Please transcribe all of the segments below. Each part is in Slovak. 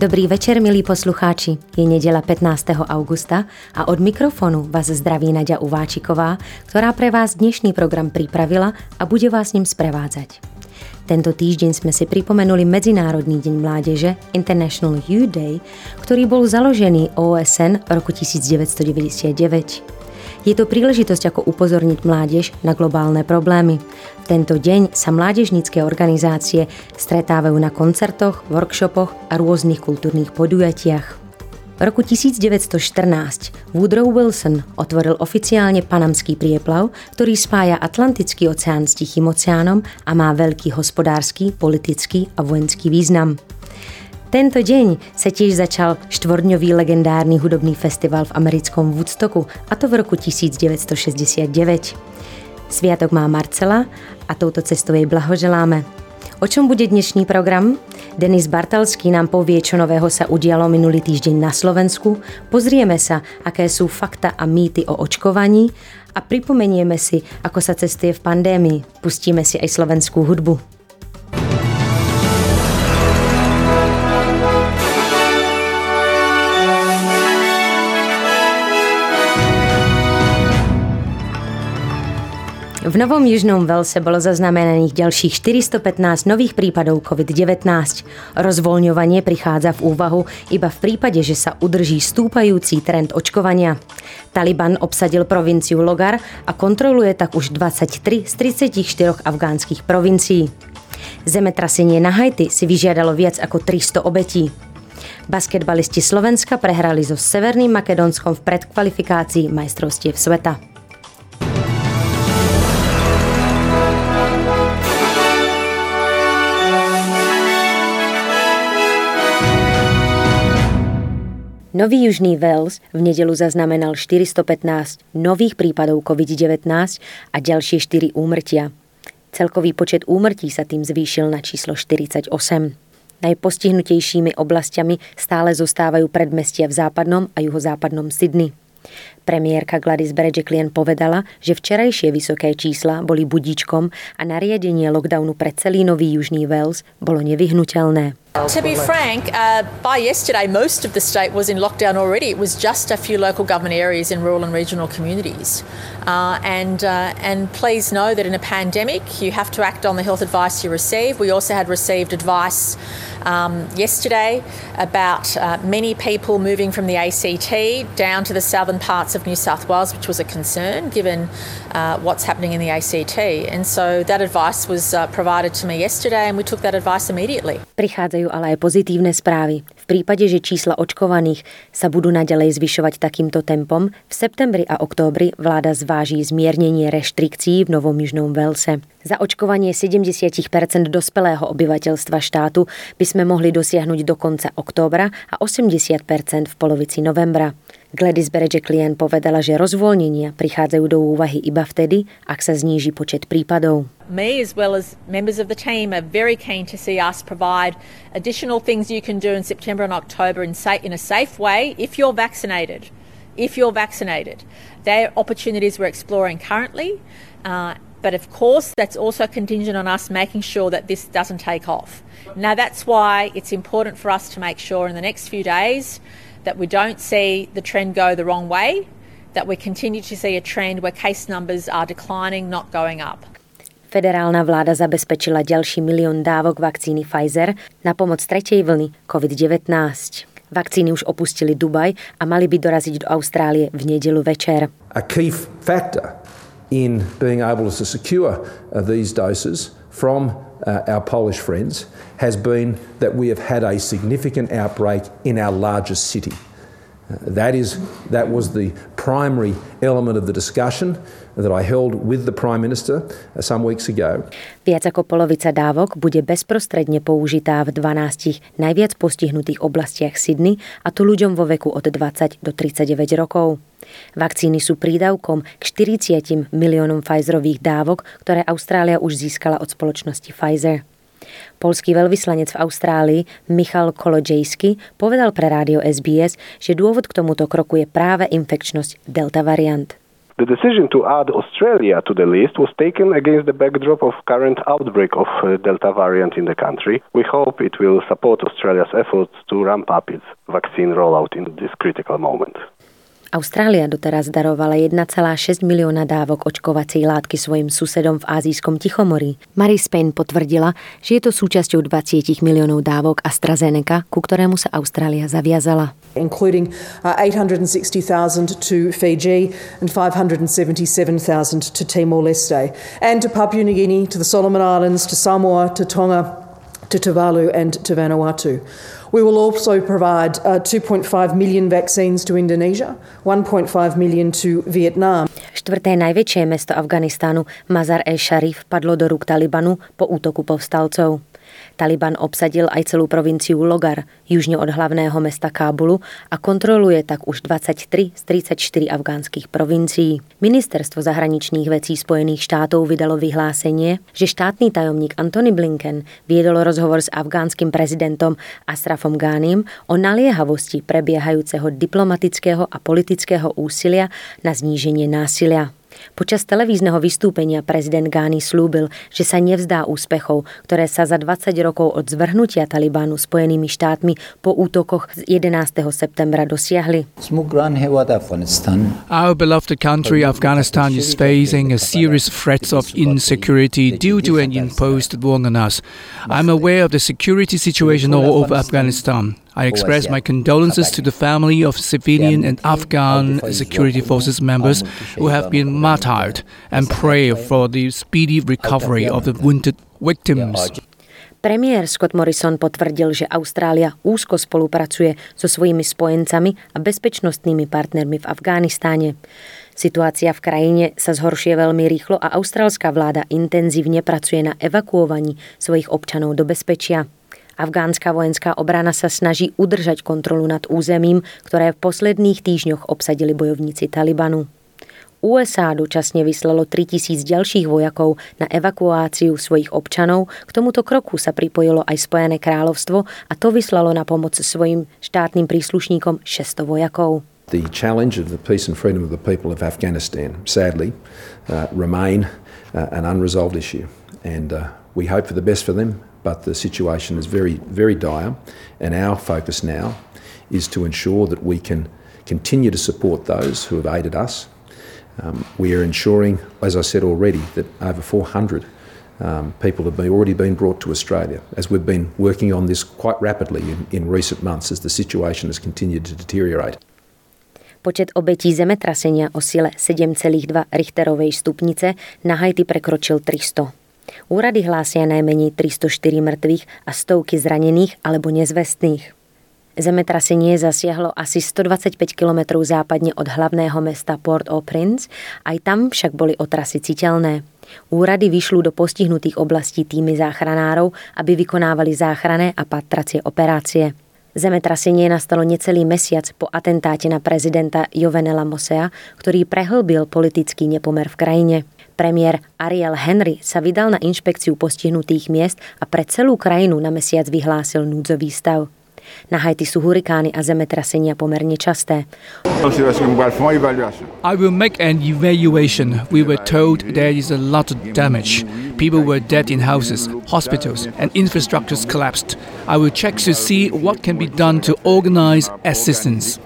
Dobrý večer, milí poslucháči. Je nedela 15. augusta a od mikrofónu vás zdraví Nadia Uváčiková, ktorá pre vás dnešný program pripravila a bude vás ním sprevádzať. Tento týždeň sme si pripomenuli Medzinárodný deň mládeže International Youth Day, ktorý bol založený OSN v roku 1999. Je to príležitosť ako upozorniť mládež na globálne problémy. V tento deň sa mládežnícke organizácie stretávajú na koncertoch, workshopoch a rôznych kultúrnych podujatiach. V roku 1914 Woodrow Wilson otvoril oficiálne Panamský prieplav, ktorý spája Atlantický oceán s Tichým oceánom a má veľký hospodársky, politický a vojenský význam. Tento deň sa tiež začal štvordňový legendárny hudobný festival v americkom Woodstocku, a to v roku 1969. Sviatok má Marcela a touto cestou jej blahoželáme. O čom bude dnešný program? Denis Bartalský nám povie, čo nového sa udialo minulý týždeň na Slovensku, pozrieme sa, aké sú fakta a mýty o očkovaní a pripomenieme si, ako sa cestuje v pandémii. Pustíme si aj slovenskú hudbu. V Novom Južnom Velse bolo zaznamenaných ďalších 415 nových prípadov COVID-19. Rozvoľňovanie prichádza v úvahu iba v prípade, že sa udrží stúpajúci trend očkovania. Taliban obsadil provinciu Logar a kontroluje tak už 23 z 34 afgánskych provincií. Zemetrasenie na Haiti si vyžiadalo viac ako 300 obetí. Basketbalisti Slovenska prehrali so Severným Makedónskom v predkvalifikácii majstrovstiev sveta. Nový Južný Wales v nedelu zaznamenal 415 nových prípadov COVID-19 a ďalšie 4 úmrtia. Celkový počet úmrtí sa tým zvýšil na číslo 48. Najpostihnutejšími oblastiami stále zostávajú predmestia v západnom a juhozápadnom Sydney. Premiérka Gladys Berejiklian povedala, že včerajšie vysoké čísla boli budíčkom a nariadenie lockdownu pre celý nový Južný Wales bolo nevyhnutelné. To be frank, uh, by yesterday, most of the state was in lockdown already. It was just a few local government areas in rural and regional communities. Uh, and, uh, and please know that in a pandemic, you have to act on the health advice you receive. We also had received advice um, yesterday about uh, many people moving from the ACT down to the southern parts of New South Wales, which was a concern given uh, what's happening in the ACT. And so that advice was uh, provided to me yesterday, and we took that advice immediately. Ale aj pozitívne správy. V prípade, že čísla očkovaných sa budú naďalej zvyšovať takýmto tempom, v septembri a októbri vláda zváží zmiernenie reštrikcií v Novom Južnom Velse. Za očkovanie 70% dospelého obyvateľstva štátu by sme mohli dosiahnuť do konca októbra a 80% v polovici novembra. Gladys Berejiklian povedala, že rozvoľnenia prichádzajú do úvahy iba vtedy, ak sa zníži počet prípadov. Me as well as members of the team are very keen to see us provide additional things you can do in September and October in, sa- in a safe way if you're vaccinated. If you're vaccinated. They're opportunities we're exploring currently. Uh, but of course, that's also contingent on us making sure that this doesn't take off. Now, that's why it's important for us to make sure in the next few days that we don't see the trend go the wrong way, that we continue to see a trend where case numbers are declining, not going up. Federálna vláda zabezpečila ďalší milión dávok vakcíny Pfizer na pomoc tretej vlny COVID-19. Vakcíny už opustili Dubaj a mali by doraziť do Austrálie v nedelu večer. A key factor in being able to secure uh, these doses from uh, our Polish friends has been that we have had a significant outbreak in our largest city. that, is, that was the primary element of the discussion that I held with the Prime Minister some weeks ago. Viac ako polovica dávok bude bezprostredne použitá v 12 najviac postihnutých oblastiach Sydney a to ľuďom vo veku od 20 do 39 rokov. Vakcíny sú prídavkom k 40 miliónom Pfizerových dávok, ktoré Austrália už získala od spoločnosti Pfizer. Polský veľvyslanec v Austrálii Michal Kolodžejsky povedal pre rádio SBS, že dôvod k tomuto kroku je práve infekčnosť delta variant. The decision to add Australia to the list was taken against the backdrop of current outbreak of uh, Delta variant in the country. We hope it will support Australia's efforts to ramp up its vaccine rollout in this critical moment. Austrália doteraz darovala 1,6 milióna dávok očkovacej látky svojim susedom v azijskom Tichomorí. Mary Spain potvrdila, že je to súčasťou 20 miliónov dávok AstraZeneca, ku ktorému sa Austrália zaviazala. Including uh, 860,000 to Fiji and 577,000 to Timor-Leste and to Papua New Guinea, to the Solomon Islands, to Samoa, to Tonga, to Tuvalu and to Vanuatu. We will also provide uh, 2.5 million vaccines to Indonesia, 1.5 million to Vietnam. Štvrté najväčšie mesto Afganistánu, Mazar e-Sharif, padlo do rúk Talibanu po útoku povstalcov. Taliban obsadil aj celú provinciu Logar, južne od hlavného mesta Kábulu a kontroluje tak už 23 z 34 afgánskych provincií. Ministerstvo zahraničných vecí Spojených štátov vydalo vyhlásenie, že štátny tajomník Antony Blinken viedol rozhovor s afgánskym prezidentom Asrafom Ghanim o naliehavosti prebiehajúceho diplomatického a politického úsilia na zníženie násilia. Počas televízneho vystúpenia prezident Gány slúbil, že sa nevzdá úspechov, ktoré sa za 20 rokov od zvrhnutia Talibánu Spojenými štátmi po útokoch z 11. septembra dosiahli. Our beloved country Afghanistan is facing a serious threats of insecurity due to an imposed war on us. I'm aware of the security situation all over Afghanistan. I express my condolences to the family of civilian and Afghan security forces members who have been martyred and pray for the speedy recovery of the wounded victims. Premiér Scott Morrison potvrdil, že Austrália úzko spolupracuje so svojimi spojencami a bezpečnostnými partnermi v Afghánistáne. Situácia v krajine sa zhoršuje veľmi rýchlo a austrálska vláda intenzívne pracuje na evakuovaní svojich občanov do bezpečia. Afgánska vojenská obrana sa snaží udržať kontrolu nad územím, ktoré v posledných týždňoch obsadili bojovníci Talibanu. USA dočasne vyslalo 3000 ďalších vojakov na evakuáciu svojich občanov. K tomuto kroku sa pripojilo aj Spojené kráľovstvo a to vyslalo na pomoc svojim štátnym príslušníkom 600 vojakov. The challenge of the peace and freedom of the people of Afghanistan, sadly, uh, remain uh, an unresolved issue. And uh, we hope for the best for them, but the situation is very, very dire. And our focus now is to ensure that we can continue to support those who have aided us. Um, we are ensuring, as I said already, that over 400 um, people have been, already been brought to Australia, as we've been working on this quite rapidly in, in recent months as the situation has continued to deteriorate. Počet obetí zemetrasenia o sile 7,2 Richterovej stupnice na Haiti prekročil 300. Úrady hlásia najmenej 304 mŕtvych a stovky zranených alebo nezvestných. Zemetrasenie zasiahlo asi 125 km západne od hlavného mesta Port-au-Prince, aj tam však boli otrasy citeľné. Úrady vyšľú do postihnutých oblastí týmy záchranárov, aby vykonávali záchrané a patracie operácie. Zemetrasenie nastalo necelý mesiac po atentáte na prezidenta Jovenela Mosea, ktorý prehlbil politický nepomer v krajine. Premiér Ariel Henry sa vydal na inšpekciu postihnutých miest a pre celú krajinu na mesiac vyhlásil núdzový stav. Na Haiti sú hurikány a zemetrasenia pomerne časté. I will make an evaluation. We were told there is a lot of damage. People were dead in houses, hospitals, and infrastructures collapsed. I will check to see what can be done to organize assistance.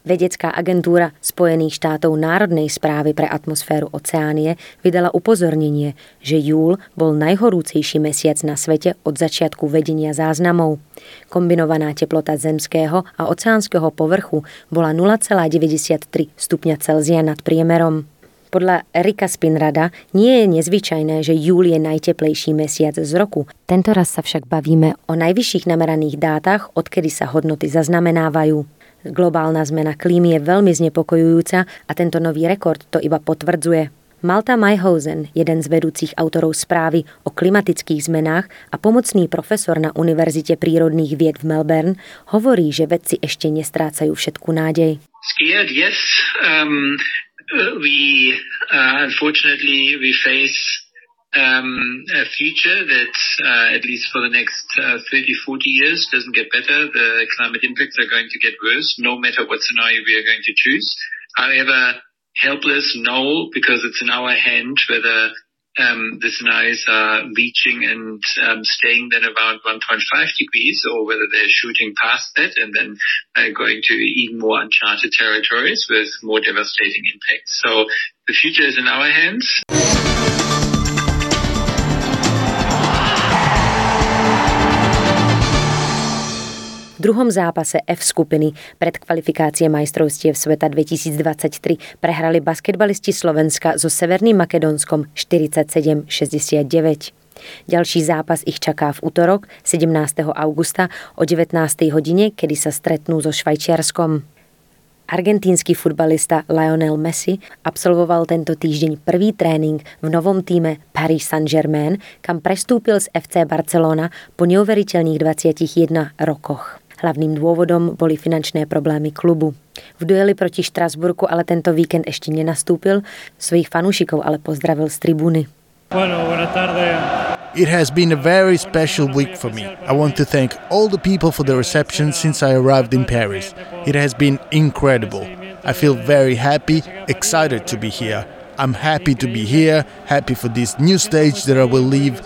Vedecká agentúra Spojených štátov Národnej správy pre atmosféru Oceánie vydala upozornenie, že júl bol najhorúcejší mesiac na svete od začiatku vedenia záznamov. Kombinovaná teplota zemského a oceánskeho povrchu bola 0,93 stupňa Celzia nad priemerom. Podľa Rika Spinrada nie je nezvyčajné, že júl je najteplejší mesiac z roku. Tento raz sa však bavíme o najvyšších nameraných dátach, odkedy sa hodnoty zaznamenávajú. Globálna zmena klímy je veľmi znepokojujúca a tento nový rekord to iba potvrdzuje. Malta Mayhausen, jeden z vedúcich autorov správy o klimatických zmenách a pomocný profesor na Univerzite prírodných vied v Melbourne, hovorí, že vedci ešte nestrácajú všetku nádej. Scared, yes. Um, we uh, unfortunately we face um, a future that, uh, at least for the next uh, 30, 40 years, doesn't get better. The climate impacts are going to get worse, no matter what scenario we are going to choose. However, helpless, no, because it's in our hand whether um, the scenarios are reaching and um, staying then around 1.5 degrees or whether they're shooting past that and then uh, going to even more uncharted territories with more devastating impacts. So the future is in our hands. Druhom zápase F skupiny pred kvalifikácie majstrovstiev sveta 2023 prehrali basketbalisti Slovenska so Severným Makedónskom 47-69. Ďalší zápas ich čaká v útorok 17. augusta o 19. hodine, kedy sa stretnú so Švajčiarskom. Argentínsky futbalista Lionel Messi absolvoval tento týždeň prvý tréning v novom týme Paris Saint-Germain, kam prestúpil z FC Barcelona po neuveriteľných 21 rokoch. Hlavným dôvodom boli finančné problémy klubu. V dueli proti Štrasburku ale tento víkend ešte nenastúpil, svojich fanúšikov ale pozdravil z tribúny. It has been a very special week for me. I want to thank all the people for the reception since I arrived in Paris. It has been incredible. I feel very happy, excited to be here. I'm happy to be here, happy for this new stage that I will leave.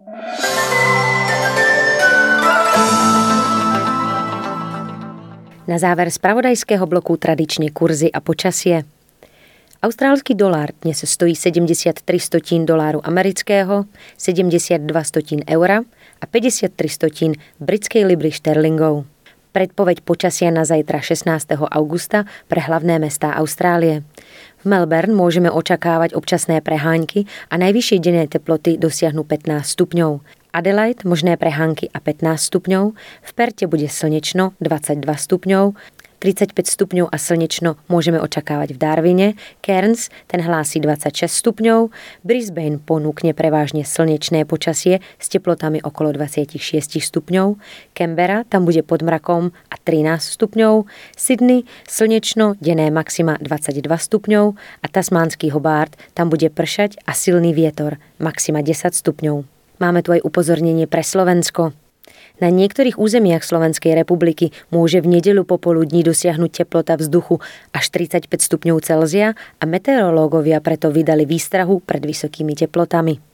Na záver spravodajského bloku tradične kurzy a počasie. Austrálsky dolár dnes stojí 73 stotín doláru amerického, 72 stotín eura a 53 stotín britskej libry šterlingov. Predpoveď počasia na zajtra 16. augusta pre hlavné mestá Austrálie. V Melbourne môžeme očakávať občasné preháňky a najvyššie denné teploty dosiahnu 15 stupňov. Adelaide možné prehánky a 15 stupňov, v Perte bude slnečno 22 stupňov, 35 stupňov a slnečno môžeme očakávať v Darwine, Cairns ten hlási 26 stupňov, Brisbane ponúkne prevážne slnečné počasie s teplotami okolo 26 stupňov, Canberra tam bude pod mrakom a 13 stupňov, Sydney slnečno, denné maxima 22 stupňov. A tasmánsky Hobart tam bude pršať a silný vietor, maxima 10 stupňov. Máme tu aj upozornenie pre Slovensko. Na niektorých územiach Slovenskej republiky môže v nedeľu popoludní dosiahnuť teplota vzduchu až 35 stupňov Celzia a meteorológovia preto vydali výstrahu pred vysokými teplotami.